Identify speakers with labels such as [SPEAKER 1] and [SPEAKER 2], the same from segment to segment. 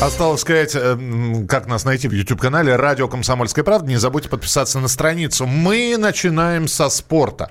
[SPEAKER 1] Осталось сказать, э, как нас найти в YouTube-канале «Радио Комсомольская правда». Не забудьте подписаться на страницу. Мы начинаем со спорта.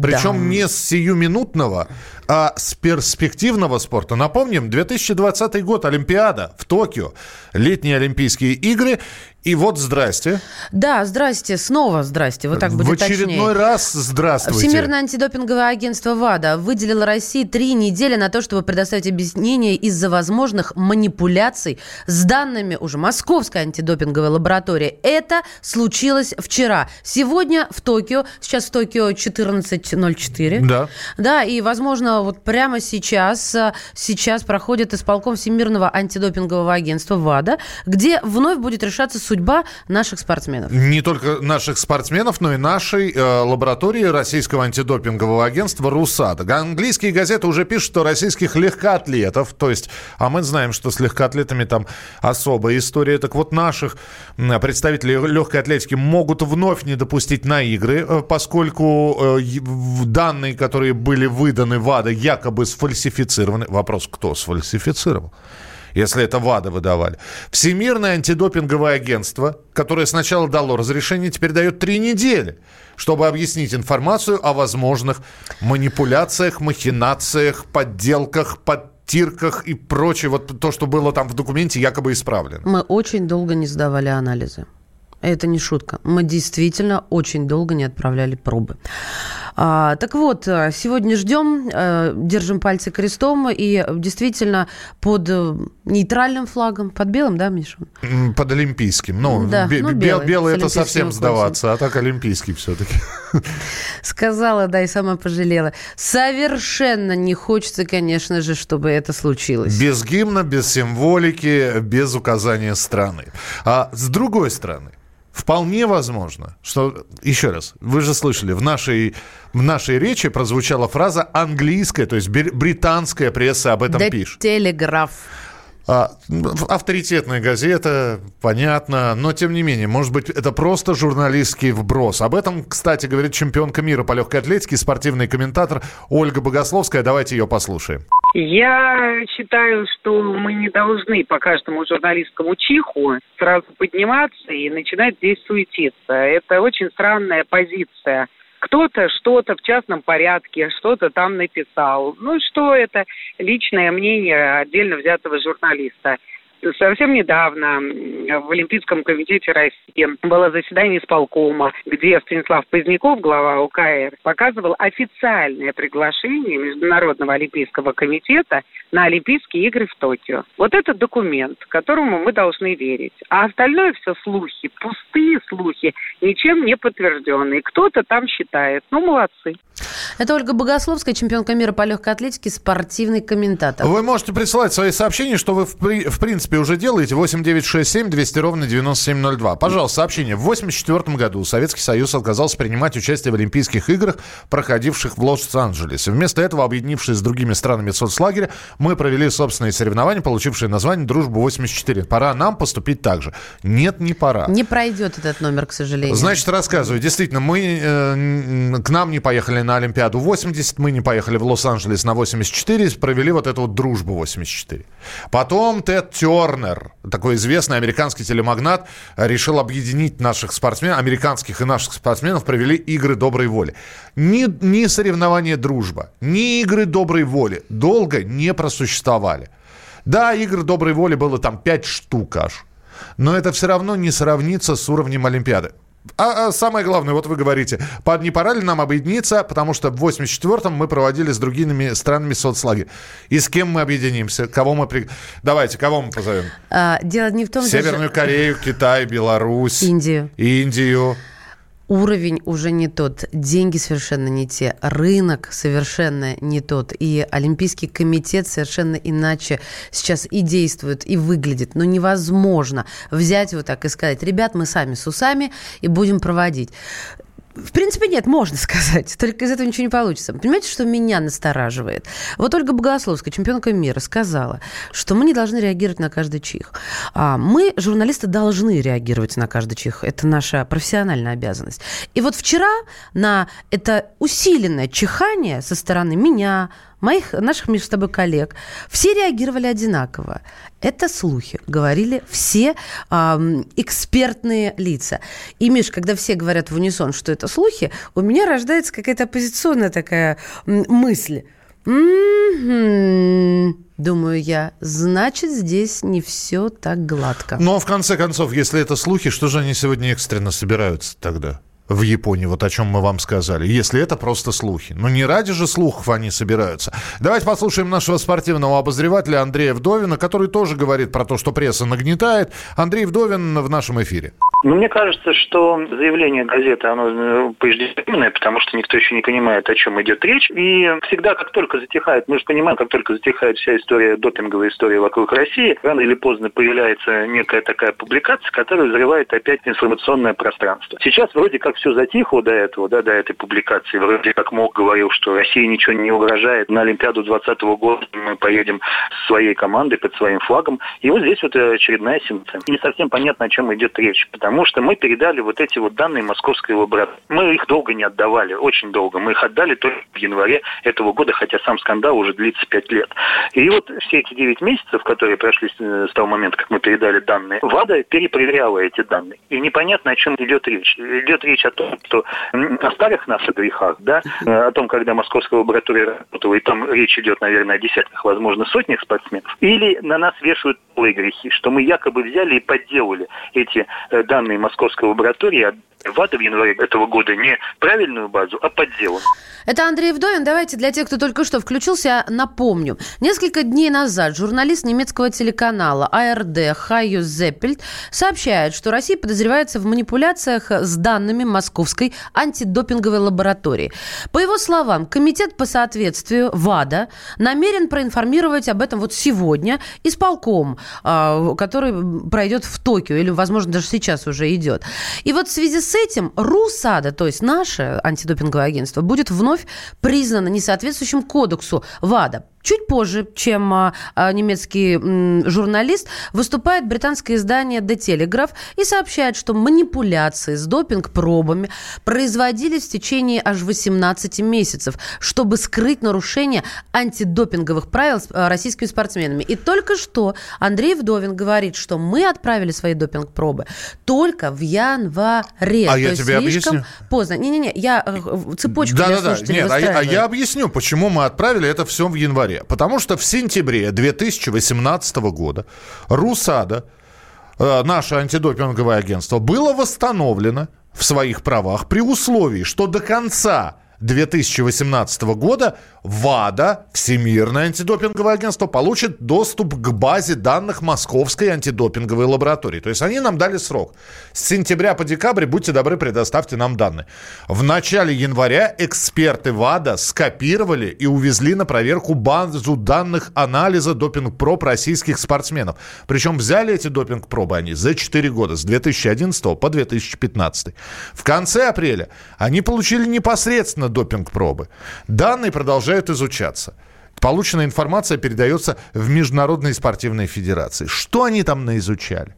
[SPEAKER 1] Причем да. не с сиюминутного, а с перспективного спорта. Напомним, 2020 год, Олимпиада в Токио, летние Олимпийские игры. И вот здрасте.
[SPEAKER 2] Да, здрасте, снова здрасте, вот так будет
[SPEAKER 1] В очередной
[SPEAKER 2] точнее.
[SPEAKER 1] раз здравствуйте.
[SPEAKER 2] Всемирное антидопинговое агентство ВАДА выделило России три недели на то, чтобы предоставить объяснение из-за возможных манипуляций с данными уже Московской антидопинговой лаборатории. Это случилось вчера. Сегодня в Токио, сейчас в Токио 14.04.
[SPEAKER 1] Да.
[SPEAKER 2] Да, и, возможно, вот прямо сейчас, э, сейчас проходит исполком Всемирного антидопингового агентства ВАДА, где вновь будет решаться судьба наших спортсменов.
[SPEAKER 1] Не только наших спортсменов, но и нашей э, лаборатории Российского антидопингового агентства РУСАДА. Английские газеты уже пишут, что российских легкоатлетов, то есть, а мы знаем, что с легкоатлетами там особая история, так вот наших представителей легкой атлетики могут вновь не допустить на игры, э, поскольку э, данные, которые были выданы ВАДА, якобы сфальсифицированы. Вопрос, кто сфальсифицировал? Если это ВАДА выдавали. Всемирное антидопинговое агентство, которое сначала дало разрешение, теперь дает три недели, чтобы объяснить информацию о возможных манипуляциях, махинациях, подделках, подтирках и прочее. Вот то, что было там в документе, якобы исправлено.
[SPEAKER 2] Мы очень долго не сдавали анализы. Это не шутка. Мы действительно очень долго не отправляли пробы. А, так вот, э, сегодня ждем, э, держим пальцы крестом, и действительно под э, нейтральным флагом, под белым, да, Миша?
[SPEAKER 1] Под олимпийским. Ну, да, бе- ну белый, белый это совсем сдаваться, а так олимпийский все-таки.
[SPEAKER 2] Сказала, да, и сама пожалела. Совершенно не хочется, конечно же, чтобы это случилось.
[SPEAKER 1] Без гимна, без символики, без указания страны. А с другой стороны, Вполне возможно, что, еще раз, вы же слышали, в нашей, в нашей речи прозвучала фраза английская, то есть британская пресса об этом
[SPEAKER 2] The
[SPEAKER 1] пишет.
[SPEAKER 2] Телеграф.
[SPEAKER 1] А, авторитетная газета, понятно, но тем не менее, может быть, это просто журналистский вброс. Об этом, кстати, говорит чемпионка мира по легкой атлетике, спортивный комментатор Ольга Богословская. Давайте ее послушаем.
[SPEAKER 3] Я считаю, что мы не должны по каждому журналистскому чиху сразу подниматься и начинать здесь суетиться. Это очень странная позиция кто-то что-то в частном порядке, что-то там написал. Ну, что это личное мнение отдельно взятого журналиста. Совсем недавно в Олимпийском комитете России было заседание исполкома, где Станислав Поздняков, глава УКР, показывал официальное приглашение Международного Олимпийского комитета на Олимпийские игры в Токио. Вот этот документ, которому мы должны верить. А остальное все слухи, пустые слухи, ничем не подтвержденные. Кто-то там считает. Ну, молодцы.
[SPEAKER 2] Это Ольга Богословская, чемпионка мира по легкой атлетике, спортивный комментатор.
[SPEAKER 1] Вы можете присылать свои сообщения, что вы в, в принципе уже делаете. 8967 200 ровно 9702. Пожалуйста, сообщение. В 1984 году Советский Союз отказался принимать участие в Олимпийских играх, проходивших в Лос-Анджелесе. Вместо этого, объединившись с другими странами соцлагеря, мы провели собственные соревнования, получившие название «Дружба-84». Пора нам поступить так же. Нет, не пора.
[SPEAKER 2] Не пройдет этот номер, к сожалению.
[SPEAKER 1] Значит, рассказываю. Действительно, мы э, к нам не поехали на Олимпиаду Олимпиаду 80, мы не поехали в Лос-Анджелес на 84, провели вот эту вот дружбу 84. Потом Тед Тернер, такой известный американский телемагнат, решил объединить наших спортсменов, американских и наших спортсменов, провели игры доброй воли. Ни, ни соревнования дружба, ни игры доброй воли долго не просуществовали. Да, игр доброй воли было там 5 штук аж. Но это все равно не сравнится с уровнем Олимпиады. А, а самое главное, вот вы говорите, не пора ли нам объединиться, потому что в 84-м мы проводили с другими странами соцлагерь. И с кем мы объединимся? Кого мы... При... Давайте, кого мы позовем?
[SPEAKER 2] А, дело не в том,
[SPEAKER 1] Северную даже... Корею, Китай, Беларусь.
[SPEAKER 2] Индию.
[SPEAKER 1] Индию
[SPEAKER 2] уровень уже не тот, деньги совершенно не те, рынок совершенно не тот, и Олимпийский комитет совершенно иначе сейчас и действует, и выглядит. Но невозможно взять вот так и сказать, ребят, мы сами с усами и будем проводить. В принципе, нет, можно сказать. Только из этого ничего не получится. Понимаете, что меня настораживает? Вот Ольга Богословская, чемпионка мира, сказала, что мы не должны реагировать на каждый чих. А мы, журналисты, должны реагировать на каждый чих. Это наша профессиональная обязанность. И вот вчера на это усиленное чихание со стороны меня, моих, наших между собой коллег, все реагировали одинаково. Это слухи, говорили все э, экспертные лица. И, Миш, когда все говорят в унисон, что это слухи, у меня рождается какая-то оппозиционная такая мысль. М-м-м, думаю я, значит, здесь не все так гладко.
[SPEAKER 1] Но, в конце концов, если это слухи, что же они сегодня экстренно собираются тогда? В Японии, вот о чем мы вам сказали, если это просто слухи. Но не ради же слухов они собираются. Давайте послушаем нашего спортивного обозревателя Андрея Вдовина, который тоже говорит про то, что пресса нагнетает. Андрей Вдовин в нашем эфире.
[SPEAKER 4] Ну, мне кажется, что заявление газеты, оно э, преждевременное, потому что никто еще не понимает, о чем идет речь. И всегда, как только затихает, мы же понимаем, как только затихает вся история, допинговая история вокруг России, рано или поздно появляется некая такая публикация, которая взрывает опять информационное пространство. Сейчас вроде как все затихло до этого, да, до этой публикации. Вроде как МОК говорил, что России ничего не угрожает. На Олимпиаду 2020 года мы поедем с своей командой под своим флагом. И вот здесь вот очередная сенсация. Не совсем понятно, о чем идет речь, потому что мы передали вот эти вот данные московской лаборатории. Мы их долго не отдавали, очень долго. Мы их отдали только в январе этого года, хотя сам скандал уже длится пять лет. И вот все эти девять месяцев, которые прошли с того момента, как мы передали данные, ВАДА перепроверяла эти данные. И непонятно, о чем идет речь. Идет речь о том, что о старых наших грехах, да, о том, когда московская лаборатория работала, и там речь идет, наверное, о десятках, возможно, сотнях спортсменов, или на нас вешают грехи, что мы якобы взяли и подделали эти э, данные московской лаборатории, ВАДА в январе этого года не правильную базу, а подделанную.
[SPEAKER 2] Это Андрей Вдовин. Давайте для тех, кто только что включился, напомню. Несколько дней назад журналист немецкого телеканала АРД Хайо Зеппельт сообщает, что Россия подозревается в манипуляциях с данными Московской антидопинговой лаборатории. По его словам, комитет по соответствию ВАДА намерен проинформировать об этом вот сегодня исполком, а, который пройдет в Токио, или, возможно, даже сейчас уже идет. И вот в связи с этим РУСАДА, то есть наше антидопинговое агентство, будет вновь признано несоответствующим кодексу ВАДА. Чуть позже, чем а, а, немецкий журналист, выступает британское издание The Telegraph и сообщает, что манипуляции с допинг-пробами производились в течение аж 18 месяцев, чтобы скрыть нарушение антидопинговых правил а, российскими спортсменами. И только что Андрей Вдовин говорит, что мы отправили свои допинг-пробы только в январе.
[SPEAKER 1] А То я тебе объясню.
[SPEAKER 2] Поздно. Не-не-не, я э, цепочку
[SPEAKER 1] да, для да, да. Нет, а я, а я объясню, почему мы отправили это все в январе январе. Потому что в сентябре 2018 года РУСАДА, э, наше антидопинговое агентство, было восстановлено в своих правах при условии, что до конца 2018 года ВАДА, Всемирное антидопинговое агентство, получит доступ к базе данных Московской антидопинговой лаборатории. То есть они нам дали срок. С сентября по декабрь, будьте добры, предоставьте нам данные. В начале января эксперты ВАДА скопировали и увезли на проверку базу данных анализа допинг-проб российских спортсменов. Причем взяли эти допинг-пробы они за 4 года, с 2011 по 2015. В конце апреля они получили непосредственно допинг-пробы. Данные продолжают изучаться. Полученная информация передается в Международные спортивные федерации. Что они там наизучали?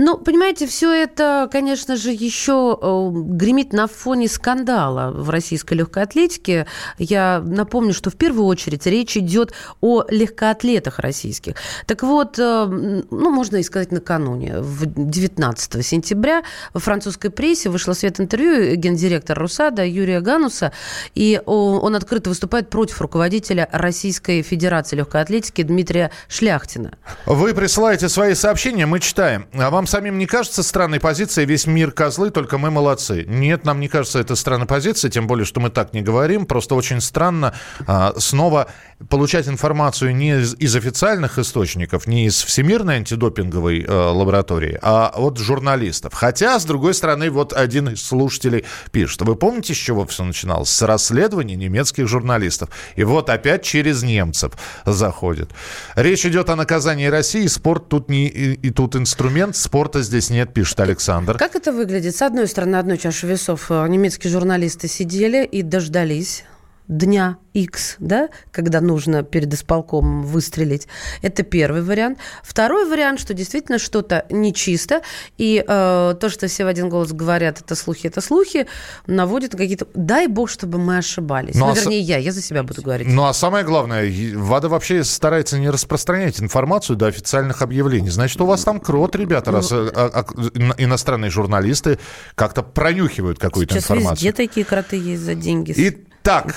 [SPEAKER 2] Ну, понимаете, все это, конечно же, еще э, гремит на фоне скандала в российской легкой атлетике. Я напомню, что в первую очередь речь идет о легкоатлетах российских. Так вот, э, ну, можно и сказать накануне, в 19 сентября во французской прессе вышло свет интервью гендиректора РУСАДА Юрия Гануса, и он открыто выступает против руководителя Российской Федерации легкой атлетики Дмитрия Шляхтина.
[SPEAKER 1] Вы присылаете свои сообщения, мы читаем. А вам самим не кажется странной позицией «весь мир козлы, только мы молодцы»? Нет, нам не кажется это странной позицией, тем более, что мы так не говорим. Просто очень странно а, снова получать информацию не из, из официальных источников, не из Всемирной антидопинговой э, лаборатории, а от журналистов. Хотя, с другой стороны, вот один из слушателей пишет. Вы помните, с чего все начиналось? С расследования немецких журналистов. И вот опять через немцев заходит. Речь идет о наказании России. Спорт тут не и, и тут инструмент. Спорта здесь нет, пишет Александр.
[SPEAKER 2] Как это выглядит? С одной стороны, одной чаши весов э, немецкие журналисты сидели и дождались дня X, да, когда нужно перед исполкомом выстрелить. Это первый вариант. Второй вариант, что действительно что-то нечисто, и э, то, что все в один голос говорят, это слухи, это слухи, наводит какие-то... Дай бог, чтобы мы ошибались. Ну, ну а вернее, с... я, я за себя буду говорить.
[SPEAKER 1] Ну, а самое главное, ВАДА вообще старается не распространять информацию до официальных объявлений. Значит, у вас там крот, ребята, раз ну, а, а, иностранные журналисты как-то пронюхивают какую-то информацию.
[SPEAKER 2] Сейчас везде такие кроты есть за деньги.
[SPEAKER 1] И Итак,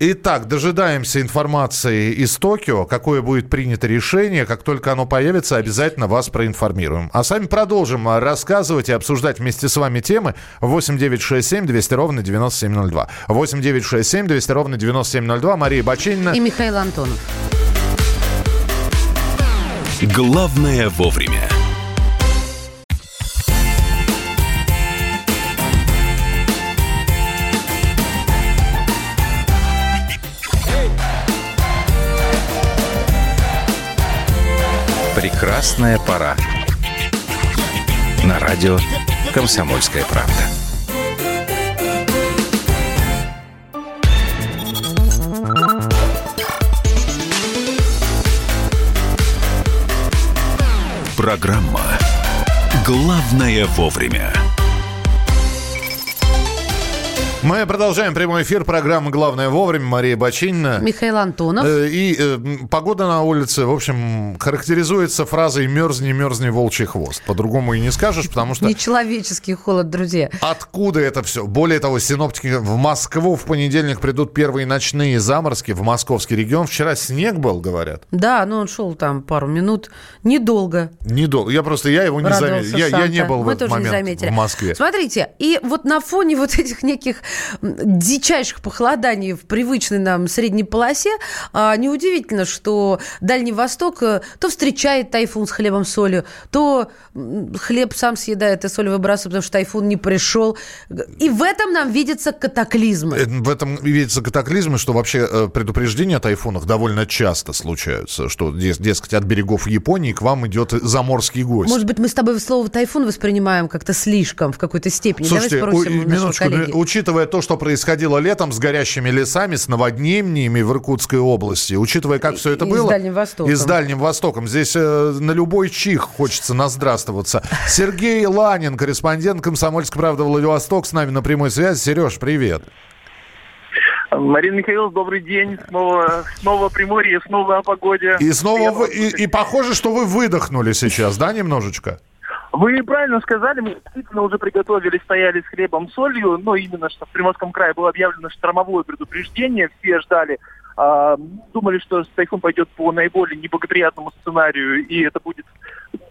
[SPEAKER 1] итак, дожидаемся информации из Токио. Какое будет принято решение. Как только оно появится, обязательно вас проинформируем. А сами продолжим рассказывать и обсуждать вместе с вами темы. 8 9 6 7 200 ровно 9702. 8 9 6 7 200 ровно 9702. Мария Бачинина.
[SPEAKER 2] И Михаил Антонов.
[SPEAKER 5] Главное вовремя. Прекрасная пора. На радио «Комсомольская правда». Программа «Главное вовремя».
[SPEAKER 1] Мы продолжаем прямой эфир программы «Главное вовремя». Мария Бочинина.
[SPEAKER 2] Михаил Антонов.
[SPEAKER 1] Э, и э, погода на улице, в общем, характеризуется фразой «мерзни, мерзни, волчий хвост». По-другому и не скажешь, потому что...
[SPEAKER 2] Нечеловеческий холод, друзья.
[SPEAKER 1] Откуда это все? Более того, синоптики в Москву в понедельник придут первые ночные заморозки в московский регион. Вчера снег был, говорят.
[SPEAKER 2] Да, но он шел там пару минут. Недолго.
[SPEAKER 1] Недолго. Я просто, я его не заметил. Я, я не был Мы в этот момент в Москве.
[SPEAKER 2] Смотрите, и вот на фоне вот этих неких дичайших похолоданий в привычной нам средней полосе, а, неудивительно, что Дальний Восток э, то встречает тайфун с хлебом солью, то хлеб сам съедает и соль выбрасывает, потому что тайфун не пришел. И в этом нам видится катаклизмы. Э,
[SPEAKER 1] в этом видится катаклизмы, что вообще э, предупреждения о тайфунах довольно часто случаются, что, дескать, от берегов Японии к вам идет заморский гость.
[SPEAKER 2] Может быть, мы с тобой слово тайфун воспринимаем как-то слишком в какой-то степени.
[SPEAKER 1] Слушайте, Давай спросим у, минуточку, учитывая учитывая то, что происходило летом с горящими лесами, с наводнениями в Иркутской области, учитывая, как все это
[SPEAKER 2] и
[SPEAKER 1] было...
[SPEAKER 2] И с Дальним Востоком.
[SPEAKER 1] И с Дальним Востоком. Здесь э, на любой чих хочется наздравствоваться. Сергей Ланин, корреспондент «Комсомольской правды» Владивосток, с нами на прямой связи. Сереж, привет.
[SPEAKER 6] Марина Михайловна, добрый день. Снова, снова Приморье, снова о погоде.
[SPEAKER 1] И снова вы, и, и похоже, что вы выдохнули сейчас, да, немножечко?
[SPEAKER 6] Вы правильно сказали, мы действительно уже приготовили, стояли с хлебом, солью, но именно что в Приморском крае было объявлено штормовое предупреждение, все ждали, э, думали, что тайфун пойдет по наиболее неблагоприятному сценарию, и это будет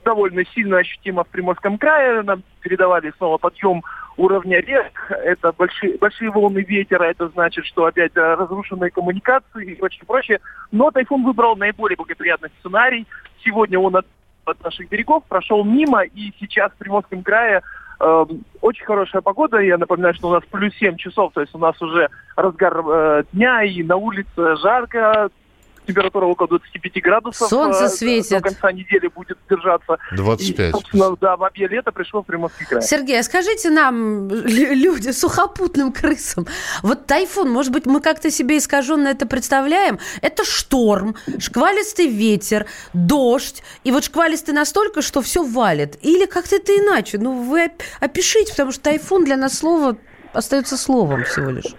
[SPEAKER 6] довольно сильно ощутимо в Приморском крае. Нам передавали снова подъем уровня рек, это большие, большие волны ветера, это значит, что опять разрушенные коммуникации и прочее, прочее. Но тайфун выбрал наиболее благоприятный сценарий. Сегодня он от наших берегов, прошел мимо, и сейчас в Приморском крае э, очень хорошая погода. Я напоминаю, что у нас плюс 7 часов, то есть у нас уже разгар э, дня, и на улице жарко, температура около 25 градусов.
[SPEAKER 2] Солнце э, светит.
[SPEAKER 6] До конца недели будет держаться.
[SPEAKER 1] 25.
[SPEAKER 6] И, собственно, да, бабье лето пришло в Приморский край.
[SPEAKER 2] Сергей, а скажите нам, люди, сухопутным крысам, вот тайфун, может быть, мы как-то себе искаженно это представляем? Это шторм, шквалистый ветер, дождь, и вот шквалистый настолько, что все валит. Или как-то это иначе? Ну, вы опишите, потому что тайфун для нас слово остается словом всего лишь.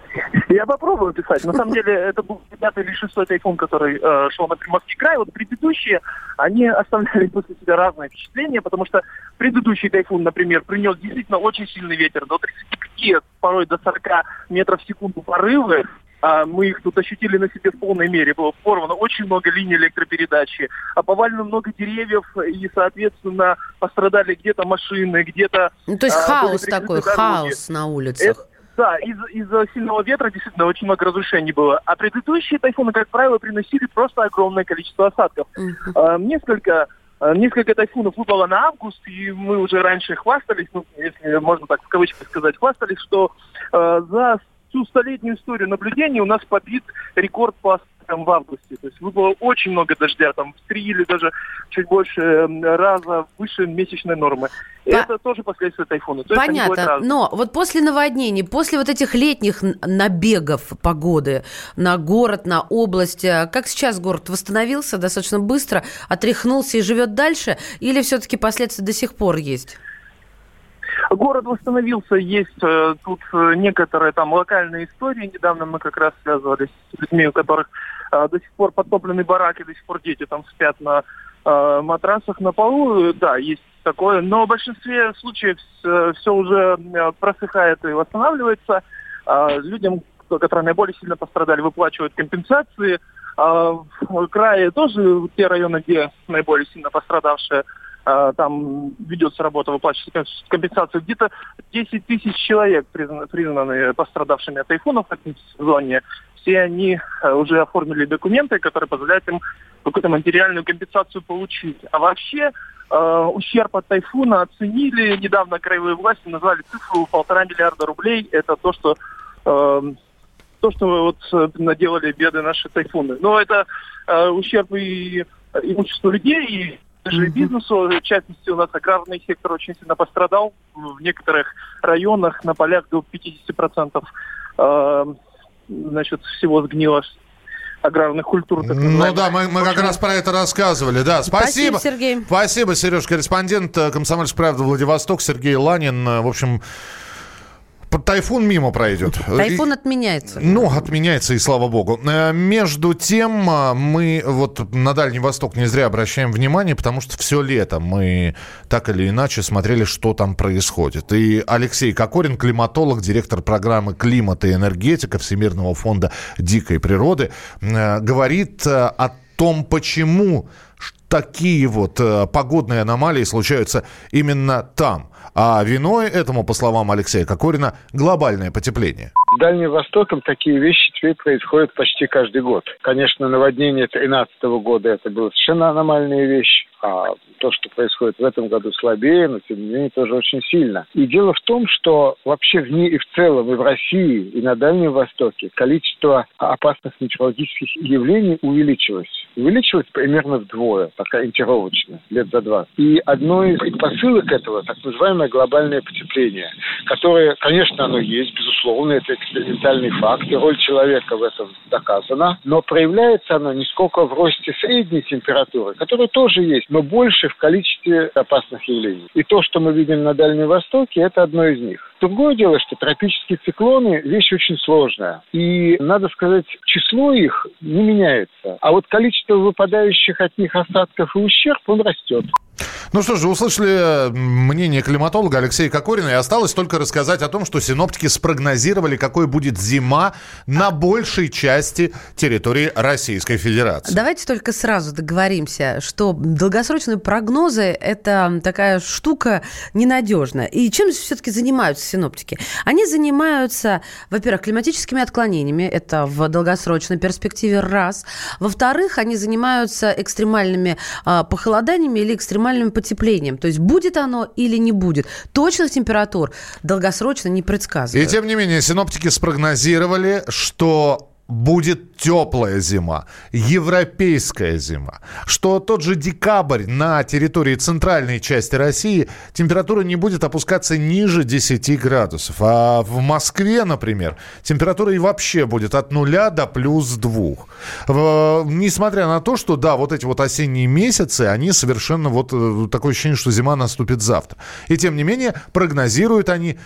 [SPEAKER 6] Я попробую писать. На самом деле, это был пятый или шестой тайфун, который э, шел на Приморский край. Вот предыдущие, они оставляли после себя разные впечатления, потому что предыдущий тайфун, например, принес действительно очень сильный ветер, до 35, порой до 40 метров в секунду порывы. А мы их тут ощутили на себе в полной мере. Было порвано очень много линий электропередачи, а повалено много деревьев, и, соответственно, пострадали где-то машины, где-то...
[SPEAKER 2] Ну, то есть а, хаос такой, дороги. хаос на улицах. Это,
[SPEAKER 6] да, из- из-за сильного ветра действительно очень много разрушений было. А предыдущие тайфуны, как правило, приносили просто огромное количество осадков. Uh-huh. А, несколько Несколько тайфунов выпало на август, и мы уже раньше хвастались, ну, если можно так в кавычках сказать, хвастались, что э, за всю столетнюю историю наблюдений у нас побит рекорд по прям в августе. То есть выпало очень много дождя, там в три или даже чуть больше м, раза выше месячной нормы.
[SPEAKER 2] По-
[SPEAKER 6] Это тоже последствия тайфуна. То
[SPEAKER 2] Понятно, но вот после наводнений, после вот этих летних набегов погоды на город, на область, э, как сейчас город восстановился достаточно быстро, отряхнулся и живет дальше, или все-таки последствия до сих пор есть?
[SPEAKER 6] Город восстановился, есть э, тут э, некоторые там локальные истории. Недавно мы как раз связывались с людьми, у которых э, до сих пор подтоплены бараки, до сих пор дети там спят на э, матрасах на полу. Э, Да, есть такое. Но в большинстве случаев все уже э, просыхает и восстанавливается. А людям, которые наиболее сильно пострадали, выплачивают компенсации. А в крае тоже те районы, где наиболее сильно пострадавшие, там ведется работа, выплачивается компенсацию. Где-то 10 тысяч человек признаны, пострадавшими от тайфунов в этом сезоне. Все они э, уже оформили документы, которые позволяют им какую-то материальную компенсацию получить. А вообще э, ущерб от тайфуна оценили недавно краевые власти, назвали цифру полтора миллиарда рублей. Это то, что э, то, что вот э, наделали беды наши тайфуны. Но это э, ущерб и имуществу людей, и даже и бизнесу. В частности, у нас аграрный сектор очень сильно пострадал. В некоторых районах на полях до 50% э, значит, всего сгнило аграрных культур. так
[SPEAKER 1] Ну да, мы, мы как раз про это рассказывали. Да, спасибо.
[SPEAKER 2] Спасибо, Сергей.
[SPEAKER 1] Спасибо, Сереж, корреспондент э, «Комсомольской правды» Владивосток, Сергей Ланин. Э, В общем, тайфун мимо пройдет.
[SPEAKER 2] Тайфун
[SPEAKER 1] И-
[SPEAKER 2] отменяется.
[SPEAKER 1] Ну, отменяется, и слава богу. Э, Между тем, э, мы вот на Дальний Восток не зря обращаем внимание, потому что все лето мы так или иначе смотрели, что там происходит. И Алексей Кокорин, климатолог, директор программы «Климат и энергетика» Всемирного фонда дикой природы, э, говорит о том, почему такие вот э, погодные аномалии случаются именно там. А виной этому, по словам Алексея Кокорина, глобальное потепление.
[SPEAKER 7] Дальним Востоком такие вещи теперь происходят почти каждый год. Конечно, наводнение 2013 года это была совершенно аномальная вещь. А то, что происходит в этом году слабее, но тем не менее тоже очень сильно. И дело в том, что вообще в мире и в целом, и в России, и на Дальнем Востоке количество опасных метеорологических явлений увеличилось. Увеличилось примерно вдвое, пока ориентировочно, лет за два. И одной из посылок этого, так называемое глобальное потепление, которое, конечно, оно есть, безусловно, это экспериментальный факт, и роль человека в этом доказана, но проявляется оно не сколько в росте средней температуры, которая тоже есть, но больше в количестве опасных явлений. И то, что мы видим на Дальнем Востоке, это одно из них. Другое дело, что тропические циклоны – вещь очень сложная. И, надо сказать, число их не меняется. А вот количество выпадающих от них осадков и ущерб, он растет.
[SPEAKER 1] Ну что же, услышали э, мнение климатолога Алексея Кокорина, и осталось только рассказать о том, что синоптики спрогнозировали, какой будет зима на большей части территории Российской Федерации.
[SPEAKER 2] Давайте только сразу договоримся, что долгосрочные прогнозы – это такая штука ненадежная. И чем все-таки занимаются синоптики? Они занимаются, во-первых, климатическими отклонениями, это в долгосрочной перспективе раз. Во-вторых, они занимаются экстремальными а, похолоданиями или экстремальным потеплением. То есть будет оно или не будет. Точных температур долгосрочно не
[SPEAKER 1] И
[SPEAKER 2] предсказывают.
[SPEAKER 1] тем не менее, синоптики спрогнозировали, что будет теплая зима, европейская зима, что тот же декабрь на территории центральной части России температура не будет опускаться ниже 10 градусов. А в Москве, например, температура и вообще будет от нуля до плюс 2. В- Несмотря на то, что, да, вот эти вот осенние месяцы, они совершенно вот э, такое ощущение, что зима наступит завтра. И тем не менее, прогнозируют они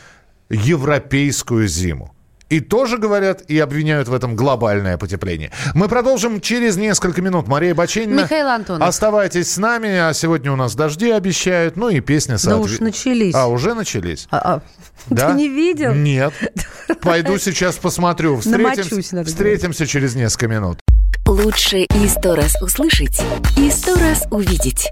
[SPEAKER 1] европейскую зиму. И тоже говорят и обвиняют в этом глобальное потепление. Мы продолжим через несколько минут. Мария Баченина.
[SPEAKER 2] Михаил Антонов.
[SPEAKER 1] Оставайтесь с нами. А сегодня у нас дожди обещают. Ну и песня
[SPEAKER 2] Да
[SPEAKER 1] соотве-
[SPEAKER 2] уж начались.
[SPEAKER 1] А, уже начались?
[SPEAKER 2] А- а,
[SPEAKER 1] Да?
[SPEAKER 2] Ты не видел?
[SPEAKER 1] Нет. Пойду сейчас посмотрю. Встретимся, встретимся через несколько минут.
[SPEAKER 8] Лучше и сто раз услышать, и сто раз увидеть.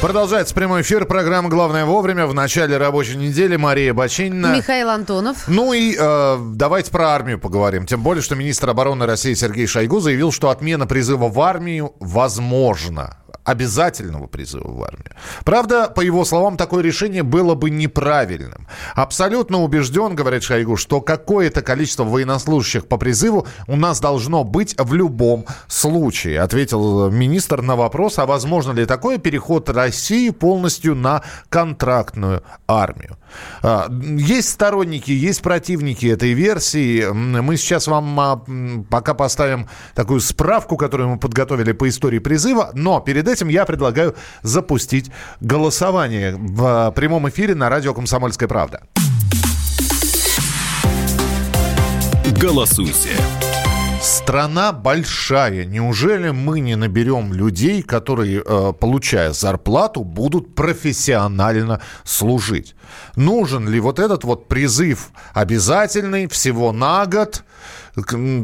[SPEAKER 1] Продолжается прямой эфир. Программа «Главное вовремя». В начале рабочей недели Мария Бачинина.
[SPEAKER 2] Михаил Антонов.
[SPEAKER 1] Ну и э, давайте про армию поговорим. Тем более, что министр обороны России Сергей Шойгу заявил, что отмена призыва в армию возможна обязательного призыва в армию. Правда, по его словам, такое решение было бы неправильным. Абсолютно убежден, говорит Шойгу, что какое-то количество военнослужащих по призыву у нас должно быть в любом случае, ответил министр на вопрос, а возможно ли такое переход России полностью на контрактную армию. А, есть сторонники, есть противники этой версии. Мы сейчас вам а, пока поставим такую справку, которую мы подготовили по истории призыва, но перед этим я предлагаю запустить голосование в а, прямом эфире на радио «Комсомольская правда».
[SPEAKER 5] Голосуйте.
[SPEAKER 1] Страна большая. Неужели мы не наберем людей, которые, э, получая зарплату, будут профессионально служить? Нужен ли вот этот вот призыв обязательный всего на год?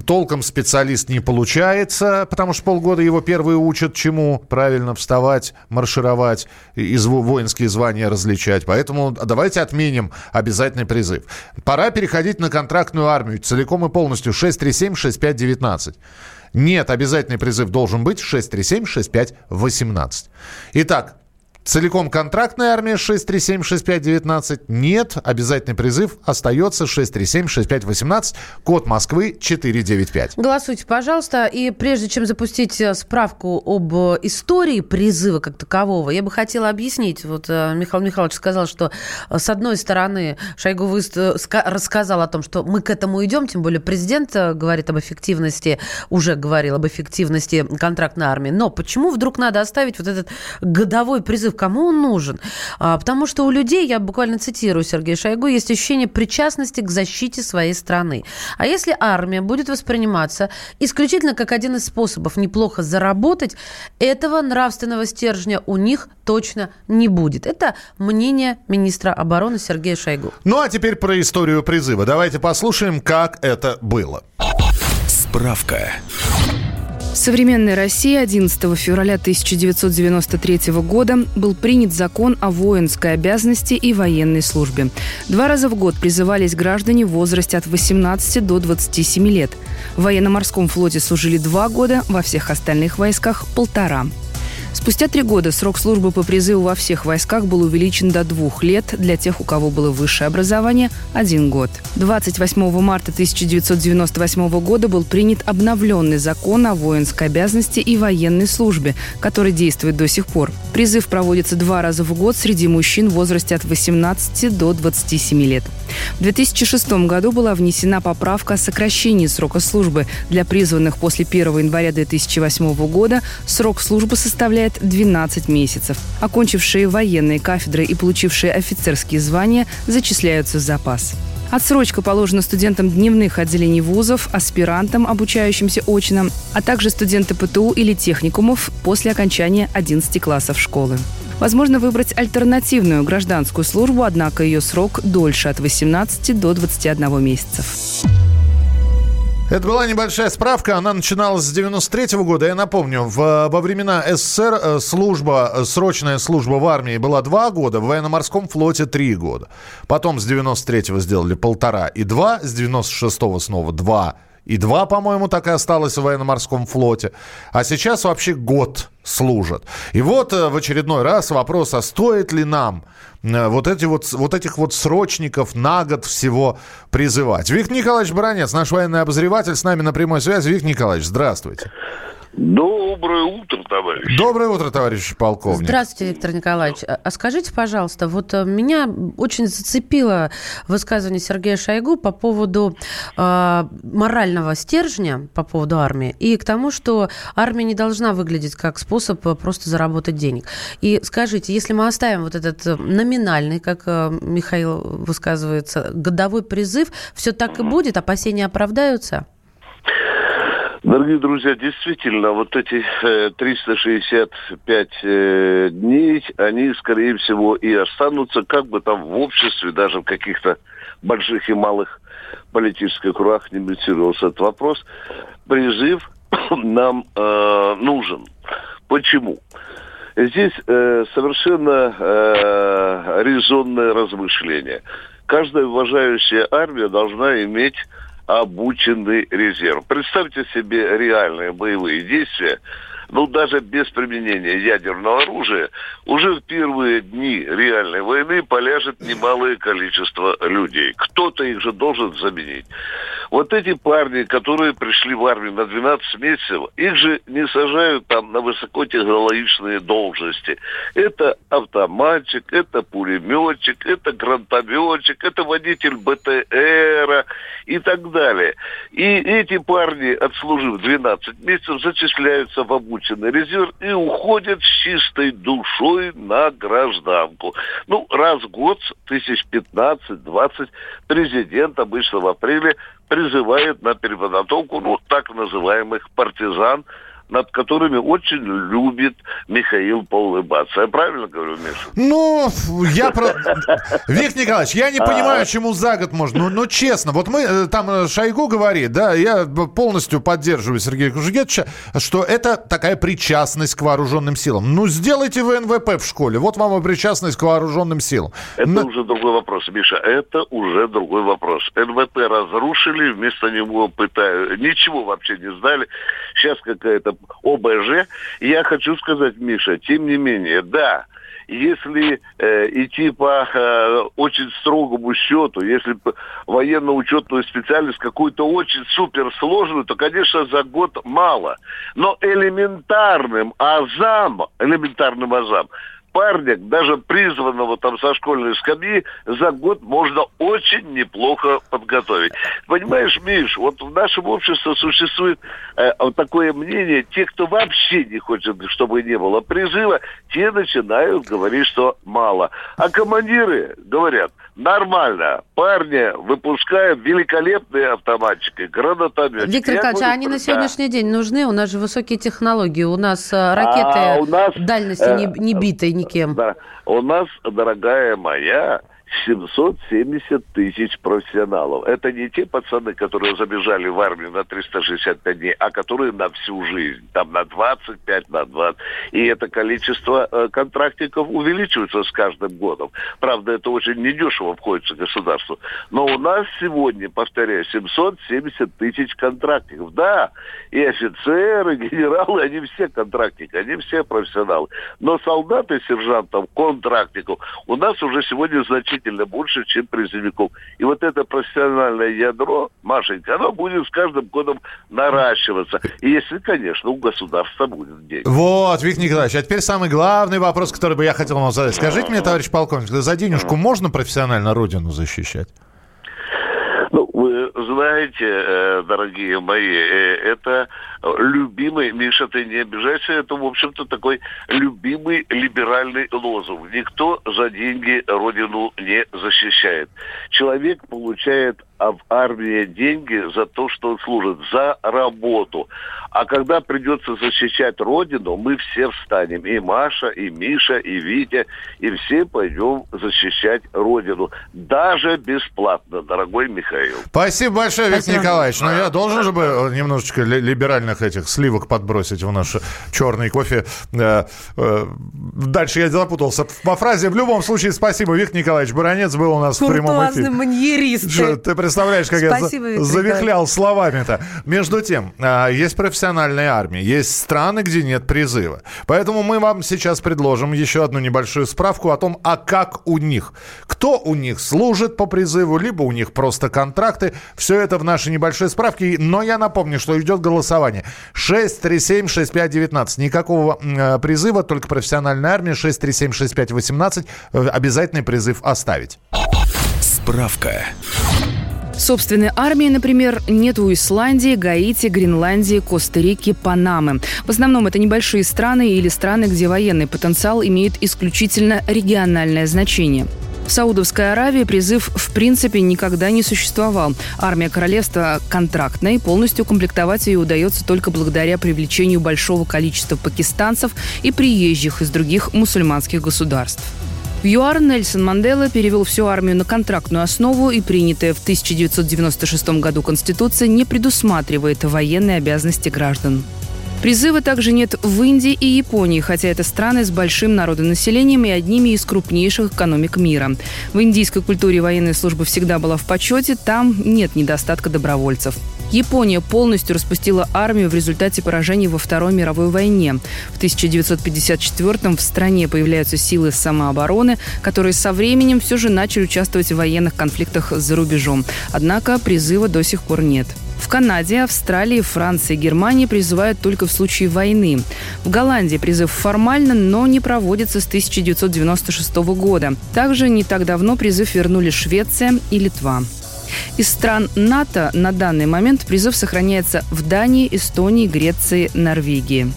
[SPEAKER 1] Толком специалист не получается, потому что полгода его первые учат чему? Правильно вставать, маршировать, из воинские звания различать. Поэтому давайте отменим обязательный призыв. Пора переходить на контрактную армию целиком и полностью 637-6519. Нет, обязательный призыв должен быть 637-6518. Итак, Целиком контрактная армия 637-6519. Нет, обязательный призыв остается 637-6518. Код Москвы 495.
[SPEAKER 2] Голосуйте, пожалуйста. И прежде чем запустить э, справку об э, истории призыва как такового, я бы хотела объяснить. Вот э, Михаил Михайлович сказал, что с одной стороны Шойгу рассказал о том, что мы к этому идем, тем более президент говорит об эффективности, уже говорил об эффективности контрактной армии. Но почему вдруг надо оставить вот этот годовой призыв кому он нужен? А, потому что у людей, я буквально цитирую Сергея Шойгу, есть ощущение причастности к защите своей страны. А если армия будет восприниматься исключительно как один из способов неплохо заработать, этого нравственного стержня у них точно не будет. Это мнение министра обороны Сергея Шойгу.
[SPEAKER 1] Ну а теперь про историю призыва. Давайте послушаем, как это было.
[SPEAKER 5] Справка.
[SPEAKER 9] Современной России 11 февраля 1993 года был принят закон о воинской обязанности и военной службе. Два раза в год призывались граждане в возрасте от 18 до 27 лет. В военно-морском флоте служили два года, во всех остальных войсках – полтора. Спустя три года срок службы по призыву во всех войсках был увеличен до двух лет, для тех, у кого было высшее образование – один год. 28 марта 1998 года был принят обновленный закон о воинской обязанности и военной службе, который действует до сих пор. Призыв проводится два раза в год среди мужчин в возрасте от 18 до 27 лет. В 2006 году была внесена поправка о сокращении срока службы. Для призванных после 1 января 2008 года срок службы составляет 12 месяцев. Окончившие военные кафедры и получившие офицерские звания зачисляются в запас. Отсрочка положена студентам дневных отделений вузов, аспирантам, обучающимся очно, а также студенты ПТУ или техникумов после окончания 11 классов школы. Возможно выбрать альтернативную гражданскую службу, однако ее срок дольше от 18 до 21 месяцев.
[SPEAKER 1] Это была небольшая справка, она начиналась с 93 -го года. Я напомню, в, во времена СССР э, служба, э, срочная служба в армии была два года, в военно-морском флоте три года. Потом с 93-го сделали полтора и два, с 96-го снова два и два, по-моему, так и осталось в военно-морском флоте. А сейчас вообще год служат. И вот э, в очередной раз вопрос, а стоит ли нам э, вот, эти вот, вот этих вот срочников на год всего призывать? Виктор Николаевич Баранец, наш военный обозреватель, с нами на прямой связи. Виктор Николаевич, здравствуйте.
[SPEAKER 10] Доброе утро, товарищ.
[SPEAKER 1] Доброе утро, товарищ полковник.
[SPEAKER 2] Здравствуйте, Виктор Николаевич. А, а скажите, пожалуйста, вот э, меня очень зацепило высказывание Сергея Шойгу по поводу э, морального стержня, по поводу армии, и к тому, что армия не должна выглядеть как способ э, просто заработать денег. И скажите, если мы оставим вот этот э, номинальный, как Михаил высказывается, годовой призыв, все так и будет, опасения оправдаются?
[SPEAKER 10] Дорогие друзья, действительно, вот эти э, 365 э, дней, они, скорее всего, и останутся как бы там в обществе, даже в каких-то больших и малых политических кругах не муссировался этот вопрос. Призыв нам э, нужен. Почему? Здесь э, совершенно э, резонное размышление. Каждая уважающая армия должна иметь обученный резерв. Представьте себе реальные боевые действия, ну, даже без применения ядерного оружия, уже в первые дни реальной войны поляжет немалое количество людей. Кто-то их же должен заменить. Вот эти парни, которые пришли в армию на 12 месяцев, их же не сажают там на высокотехнологичные должности. Это автоматчик, это пулеметчик, это гранатометчик, это водитель БТРа и так далее. И эти парни, отслужив 12 месяцев, зачисляются в обученный резерв и уходят с чистой душой на гражданку. Ну, раз в год, тысяч 15-20, президент обычно в апреле призывает на переподготовку ну, так называемых партизан над которыми очень любит Михаил поулыбаться. Я правильно говорю, Миша?
[SPEAKER 1] Ну, я про... Виктор Николаевич, я не понимаю, а. чему за год можно. Ну, ну, честно, вот мы, э, там э, Шойгу говорит, да, я полностью поддерживаю Сергея Кужугетовича, что это такая причастность к вооруженным силам. Ну, сделайте ВНВП в школе, вот вам и причастность к вооруженным силам.
[SPEAKER 10] Это Но... уже другой вопрос, Миша, это уже другой вопрос. НВП разрушили, вместо него пытают, ничего вообще не знали. Сейчас какая-то ОБЖ. Я хочу сказать, Миша, тем не менее, да, если э, идти по э, очень строгому счету, если военно-учетную специальность какую-то очень суперсложную, то, конечно, за год мало. Но элементарным азам, элементарным азам парня, даже призванного там со школьной скамьи, за год можно очень неплохо подготовить. Понимаешь, Миш, вот в нашем обществе существует э, такое мнение, те, кто вообще не хочет, чтобы не было призыва, те начинают говорить, что мало. А командиры говорят, нормально, парни выпускают великолепные автоматчики, гранатометчики.
[SPEAKER 2] Виктор Николаевич, а они на сегодняшний день нужны? У нас же высокие технологии, у нас э, ракеты а у нас, дальности э, не, не битой никем.
[SPEAKER 10] Да, у нас, дорогая моя, 770 тысяч профессионалов. Это не те пацаны, которые забежали в армию на 365 дней, а которые на всю жизнь, там на 25, на 20. И это количество э, контрактников увеличивается с каждым годом. Правда, это очень недешево обходится государству. Но у нас сегодня, повторяю, 770 тысяч контрактников. Да, и офицеры, и генералы, они все контрактники, они все профессионалы. Но солдаты, сержантов, контрактников у нас уже сегодня значительно значительно больше, чем призывников. И вот это профессиональное ядро, Машенька, оно будет с каждым годом наращиваться. И если, конечно, у государства будет деньги.
[SPEAKER 1] Вот, Виктор Николаевич, а теперь самый главный вопрос, который бы я хотел вам задать. Скажите мне, товарищ полковник, за денежку можно профессионально родину защищать?
[SPEAKER 10] Знаете, э, дорогие мои, э, это любимый, Миша, ты не обижайся, это, в общем-то, такой любимый либеральный лозунг. Никто за деньги родину не защищает. Человек получает в армии деньги за то, что он служит, за работу. А когда придется защищать Родину, мы все встанем. И Маша, и Миша, и Витя, и все пойдем защищать Родину. Даже бесплатно, дорогой Михаил.
[SPEAKER 1] Спасибо большое, Виктор Николаевич. Но я должен же бы немножечко либеральных этих сливок подбросить в наш черный кофе. Э, э, дальше я запутался по фразе. В любом случае, спасибо. Виктор Николаевич Баранец был у нас в прямом эфире.
[SPEAKER 2] маньерист.
[SPEAKER 1] Ты представляешь, как Спасибо, я завихлял словами-то. Между тем, а, есть профессиональная армия, есть страны, где нет призыва. Поэтому мы вам сейчас предложим еще одну небольшую справку о том, а как у них. Кто у них служит по призыву, либо у них просто контракты. Все это в нашей небольшой справке. Но я напомню, что идет голосование. 6376519. Никакого э, призыва, только профессиональная армия. 6376518. Э, обязательный призыв оставить.
[SPEAKER 5] Справка.
[SPEAKER 9] Собственной армии, например, нет у Исландии, Гаити, Гренландии, Коста-Рики, Панамы. В основном это небольшие страны или страны, где военный потенциал имеет исключительно региональное значение. В Саудовской Аравии призыв в принципе никогда не существовал. Армия королевства контрактная, и полностью комплектовать ее удается только благодаря привлечению большого количества пакистанцев и приезжих из других мусульманских государств. ЮАР Нельсон Мандела перевел всю армию на контрактную основу, и принятая в 1996 году Конституция не предусматривает военные обязанности граждан. Призыва также нет в Индии и Японии, хотя это страны с большим народонаселением и одними из крупнейших экономик мира. В индийской культуре военная служба всегда была в почете, там нет недостатка добровольцев. Япония полностью распустила армию в результате поражений во Второй мировой войне. В 1954-м в стране появляются силы самообороны, которые со временем все же начали участвовать в военных конфликтах за рубежом. Однако призыва до сих пор нет. В Канаде, Австралии, Франции и Германии призывают только в случае войны. В Голландии призыв формально, но не проводится с 1996 года. Также не так давно призыв вернули Швеция и Литва. Из стран НАТО на данный момент призыв сохраняется в Дании, Эстонии, Греции, Норвегии.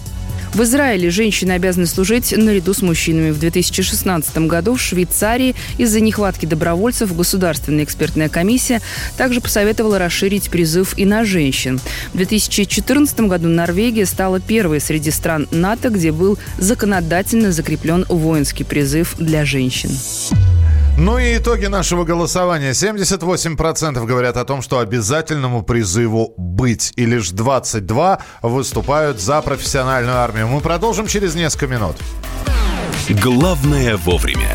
[SPEAKER 9] В Израиле женщины обязаны служить наряду с мужчинами. В 2016 году в Швейцарии из-за нехватки добровольцев Государственная экспертная комиссия также посоветовала расширить призыв и на женщин. В 2014 году Норвегия стала первой среди стран НАТО, где был законодательно закреплен воинский призыв для женщин.
[SPEAKER 1] Ну и итоги нашего голосования. 78% говорят о том, что обязательному призыву быть. И лишь 22 выступают за профессиональную армию. Мы продолжим через несколько минут.
[SPEAKER 5] Главное вовремя.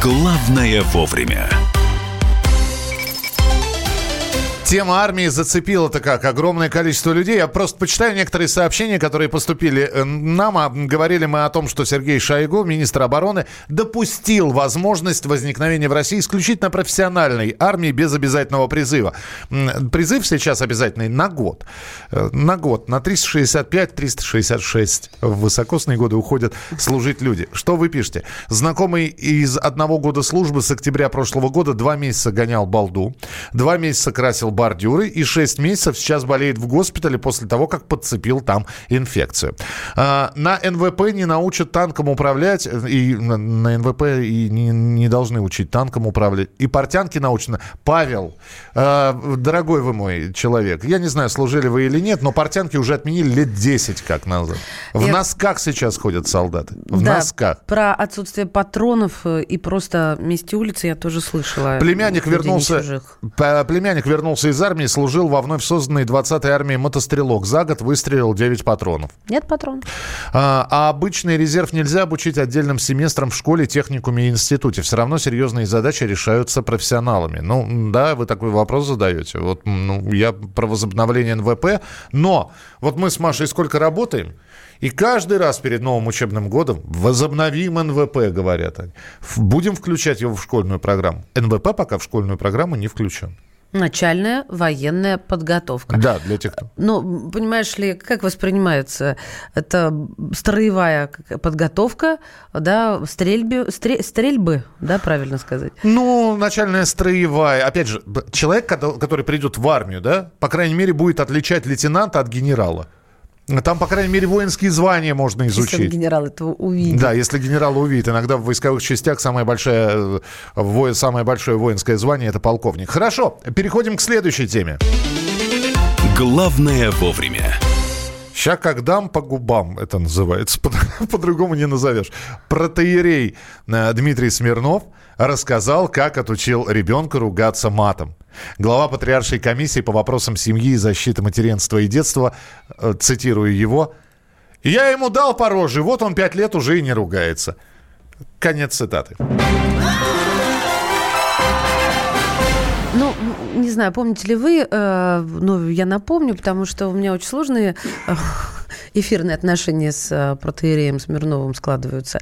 [SPEAKER 5] «Главное вовремя».
[SPEAKER 1] Тема армии зацепила-то как? Огромное количество людей. Я просто почитаю некоторые сообщения, которые поступили э, нам. А говорили мы о том, что Сергей Шойгу, министр обороны, допустил возможность возникновения в России исключительно профессиональной армии без обязательного призыва. Призыв сейчас обязательный на год. Э, на год. На 365-366 в высокосные годы уходят служить люди. Что вы пишете? Знакомый из одного года службы с октября прошлого года два месяца гонял балду, два месяца красил бордюры и 6 месяцев сейчас болеет в госпитале после того, как подцепил там инфекцию. А, на НВП не научат танком управлять, и на, НВП и не, не должны учить танком управлять. И портянки научно. Павел, а, дорогой вы мой человек, я не знаю, служили вы или нет, но портянки уже отменили лет 10 как назад. В я... носках сейчас ходят солдаты. В
[SPEAKER 2] да,
[SPEAKER 1] носках.
[SPEAKER 2] Про отсутствие патронов и просто месте улицы я тоже слышала.
[SPEAKER 1] Племянник вернулся, племянник вернулся из армии, служил во вновь созданной 20-й армии мотострелок. За год выстрелил 9 патронов.
[SPEAKER 2] Нет патронов.
[SPEAKER 1] А, а обычный резерв нельзя обучить отдельным семестрам в школе, техникуме и институте. Все равно серьезные задачи решаются профессионалами. Ну, да, вы такой вопрос задаете. Вот ну, я про возобновление НВП. Но вот мы с Машей сколько работаем, и каждый раз перед новым учебным годом возобновим НВП, говорят они. Будем включать его в школьную программу. НВП пока в школьную программу не включен.
[SPEAKER 2] Начальная военная подготовка.
[SPEAKER 1] Да, для тех, кто...
[SPEAKER 2] Ну, понимаешь ли, как воспринимается? Это строевая подготовка, да, стрельбе, стрель, стрельбы, да, правильно сказать?
[SPEAKER 1] Ну, начальная строевая. Опять же, человек, который придет в армию, да, по крайней мере, будет отличать лейтенанта от генерала. Там, по крайней мере, воинские звания можно изучить. Если
[SPEAKER 2] генерал этого увидит.
[SPEAKER 1] Да, если генерал увидит. Иногда в войсковых частях самое большое, во, самое большое воинское звание – это полковник. Хорошо, переходим к следующей теме.
[SPEAKER 5] Главное вовремя.
[SPEAKER 1] Ща как дам по губам, это называется, по-другому не назовешь. Протеерей э, Дмитрий Смирнов рассказал, как отучил ребенка ругаться матом. Глава Патриаршей комиссии по вопросам семьи и защиты материнства и детства, э, цитирую его, «Я ему дал по роже, вот он пять лет уже и не ругается». Конец цитаты.
[SPEAKER 2] Ну, не знаю, помните ли вы, э, ну, я напомню, потому что у меня очень сложные эфирные отношения с э, протеереем Смирновым складываются.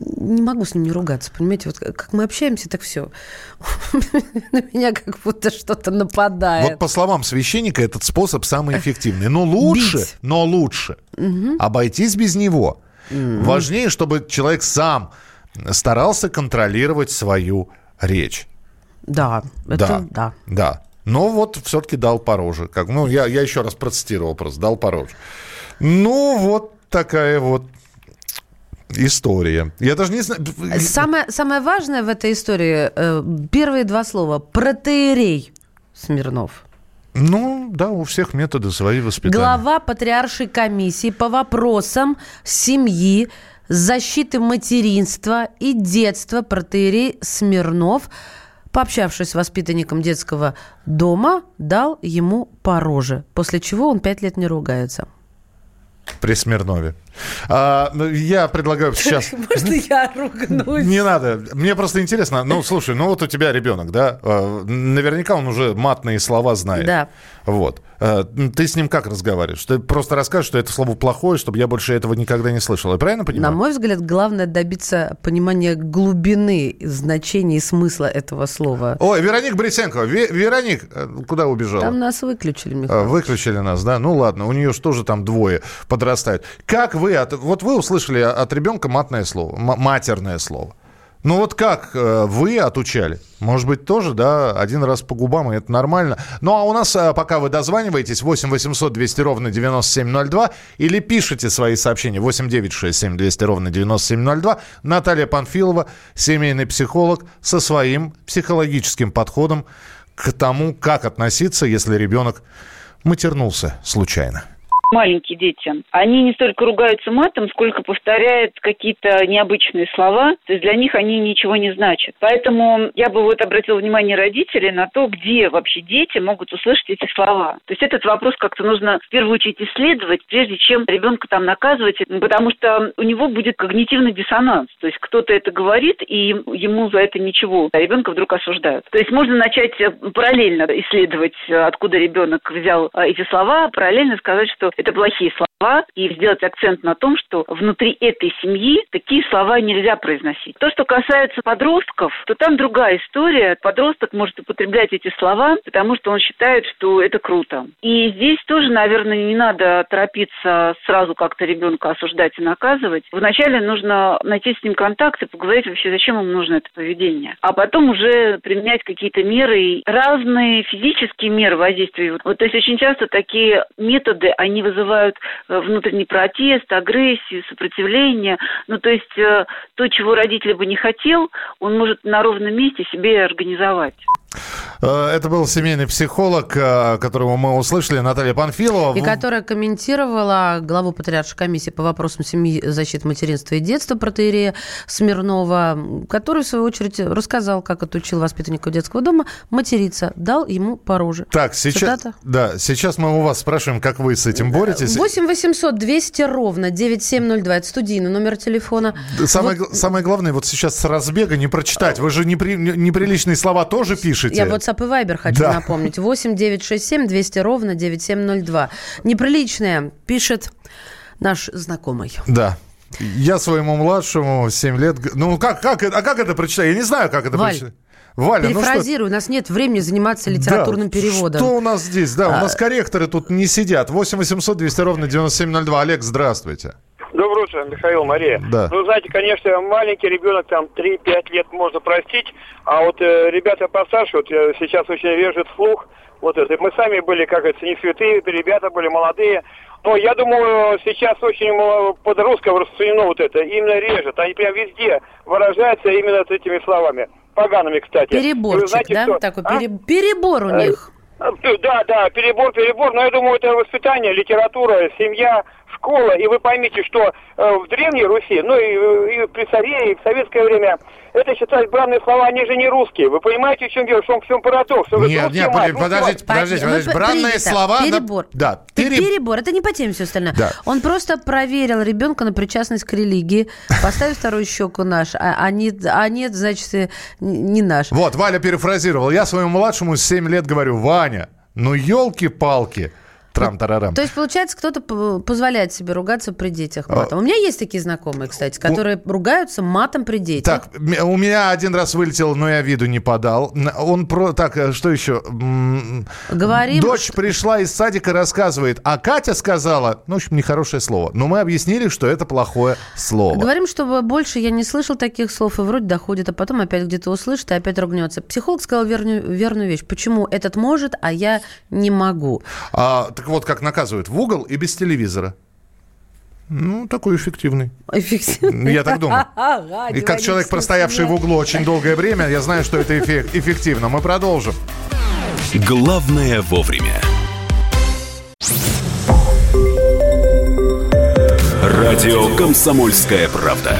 [SPEAKER 2] Не могу с ним не ругаться, понимаете? Вот как мы общаемся, так все. На меня как будто что-то нападает.
[SPEAKER 1] Вот по словам священника, этот способ самый эффективный. Но лучше, Бить. но лучше угу. обойтись без него. Угу. Важнее, чтобы человек сам старался контролировать свою речь.
[SPEAKER 2] Да, это да.
[SPEAKER 1] Да. Но вот все-таки дал по роже. Как, ну, я, я еще раз процитировал просто, дал по роже. Ну, вот такая вот история. Я даже не знаю...
[SPEAKER 2] Самое, самое важное в этой истории, э, первые два слова. Протеерей Смирнов.
[SPEAKER 1] Ну, да, у всех методы свои воспитания.
[SPEAKER 2] Глава патриаршей комиссии по вопросам семьи, защиты материнства и детства протеерей Смирнов, пообщавшись с воспитанником детского дома, дал ему по роже, после чего он пять лет не ругается.
[SPEAKER 1] При Смирнове. А, ну, я предлагаю сейчас...
[SPEAKER 2] Можно я ругнусь?
[SPEAKER 1] Не надо. Мне просто интересно. Ну, слушай, ну вот у тебя ребенок, да? А, наверняка он уже матные слова знает.
[SPEAKER 2] Да.
[SPEAKER 1] Вот. А, ты с ним как разговариваешь? Ты просто расскажешь, что это слово плохое, чтобы я больше этого никогда не слышал. Я правильно понимаю?
[SPEAKER 2] На мой взгляд, главное добиться понимания глубины значения и смысла этого слова.
[SPEAKER 1] Ой, Вероник Брисенко. Ве- Вероник, э, куда убежала?
[SPEAKER 2] Там нас выключили, Михаил.
[SPEAKER 1] Выключили нас, да? Ну ладно, у нее же тоже там двое подрастают. Как вы, от, вот вы услышали от ребенка матное слово, матерное слово. Ну вот как э, вы отучали? Может быть, тоже, да, один раз по губам, и это нормально. Ну а у нас, э, пока вы дозваниваетесь, 8 800 200 ровно 9702, или пишите свои сообщения 8 9 6 7 200 ровно 9702. Наталья Панфилова, семейный психолог, со своим психологическим подходом к тому, как относиться, если ребенок матернулся случайно
[SPEAKER 11] маленькие дети, они не столько ругаются матом, сколько повторяют какие-то необычные слова. То есть для них они ничего не значат. Поэтому я бы вот обратила внимание родителей на то, где вообще дети могут услышать эти слова. То есть этот вопрос как-то нужно в первую очередь исследовать, прежде чем ребенка там наказывать, потому что у него будет когнитивный диссонанс. То есть кто-то это говорит, и ему за это ничего, а ребенка вдруг осуждают. То есть можно начать параллельно исследовать, откуда ребенок взял эти слова, параллельно сказать, что это плохие слова, и сделать акцент на том, что внутри этой семьи такие слова нельзя произносить. То, что касается подростков, то там другая история. Подросток может употреблять эти слова, потому что он считает, что это круто. И здесь тоже, наверное, не надо торопиться сразу как-то ребенка осуждать и наказывать. Вначале нужно найти с ним контакт и поговорить вообще, зачем ему нужно это поведение. А потом уже применять какие-то меры, разные физические меры воздействия. Вот, то есть очень часто такие методы, они вызывают внутренний протест, агрессию, сопротивление. Ну, то есть э, то, чего родитель бы не хотел, он может на ровном месте себе организовать.
[SPEAKER 1] Э, это был семейный психолог, которого мы услышали, Наталья Панфилова.
[SPEAKER 2] И которая комментировала главу Патриаршей комиссии по вопросам семьи, защиты материнства и детства протеерея Смирнова, который, в свою очередь, рассказал, как отучил воспитанников детского дома материться, дал ему по роже.
[SPEAKER 1] Так, сейчас, Цитата. да, сейчас мы у вас спрашиваем, как вы с этим боретесь.
[SPEAKER 2] 8 800 200 ровно 9702, это студийный номер телефона.
[SPEAKER 1] Самое, вот... самое главное, вот сейчас с разбега не прочитать. Вы же непри... неприличные слова тоже пишете.
[SPEAKER 2] Я WhatsApp и Viber хочу да. напомнить. 8 967 200 ровно 9702. Неприличное пишет наш знакомый.
[SPEAKER 1] Да. Я своему младшему 7 лет... Ну, как, как, а как это прочитать? Я не знаю, как это
[SPEAKER 2] Валь,
[SPEAKER 1] прочитать. Валя,
[SPEAKER 2] Перефразирую,
[SPEAKER 1] ну
[SPEAKER 2] у нас нет времени заниматься литературным
[SPEAKER 1] да,
[SPEAKER 2] переводом.
[SPEAKER 1] Что у нас здесь? Да, а... у нас корректоры тут не сидят. 8 800 200 ровно 9702. Олег, здравствуйте.
[SPEAKER 12] Доброе утро, Михаил, Мария.
[SPEAKER 1] Да.
[SPEAKER 12] Ну, знаете, конечно, маленький ребенок, там, 3-5 лет можно простить, а вот э, ребята постарше, вот э, сейчас очень режет слух, вот это. Мы сами были, как говорится, не святые, ребята были молодые, но я думаю, сейчас очень подростков распространено вот это, именно режет. Они прям везде выражаются именно с этими словами. Погаными, кстати.
[SPEAKER 2] Переборчик, знаете, да? Что? Такой а? перебор у них.
[SPEAKER 12] Да, да, перебор, перебор. Но я думаю, это воспитание, литература, семья, школа. И вы поймите, что э, в Древней Руси, ну и, и при царе, и в советское время, это считать бранные слова, они же не русские. Вы понимаете, в чем дело? Что в чем парадокс?
[SPEAKER 1] Нет, нет, мать, подождите, подождите, подождите. Бранные
[SPEAKER 2] принято.
[SPEAKER 1] слова...
[SPEAKER 2] Перебор.
[SPEAKER 1] Да.
[SPEAKER 2] Переб... Перебор, это не по теме все остальное.
[SPEAKER 1] Да.
[SPEAKER 2] Он просто проверил ребенка на причастность к религии, поставил вторую щеку наш, а, а, нет, а нет, значит, не наш.
[SPEAKER 1] Вот, Валя перефразировал. Я своему младшему 7 лет говорю, Ваня, ну елки-палки, Трам-тарарам.
[SPEAKER 2] То есть, получается, кто-то позволяет себе ругаться при детях
[SPEAKER 1] А.
[SPEAKER 2] матом. У меня есть такие знакомые, кстати, которые ругаются матом при детях.
[SPEAKER 1] Так, у меня один раз вылетел, но я виду не подал. Он про... Так, э, что еще?
[SPEAKER 2] Говорим,
[SPEAKER 1] Дочь пришла из садика, рассказывает, а Катя сказала, ну, в общем, нехорошее слово. Но мы объяснили, что это плохое слово.
[SPEAKER 2] Говорим, чтобы больше я не слышал таких слов, и вроде доходит, а потом опять где-то услышит, и опять ругнется. Психолог сказал верную, верную вещь. Почему этот может, а я не могу?
[SPEAKER 1] А, так вот, как наказывают, в угол и без телевизора. Ну, такой эффективный.
[SPEAKER 2] Эффективный?
[SPEAKER 1] Я так думаю. И как человек, простоявший в углу очень долгое время, я знаю, что это эффек- эффективно. Мы продолжим.
[SPEAKER 5] Главное вовремя. Радио «Комсомольская правда».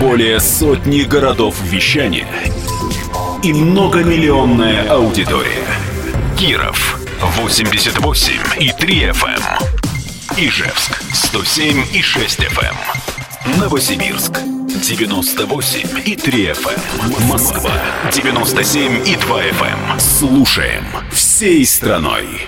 [SPEAKER 5] Более сотни городов вещания и многомиллионная аудитория. Киров 88 и 3 FM. Ижевск 107 и 6 FM. Новосибирск 98 и 3 FM. Москва 97 и 2 FM. Слушаем всей страной.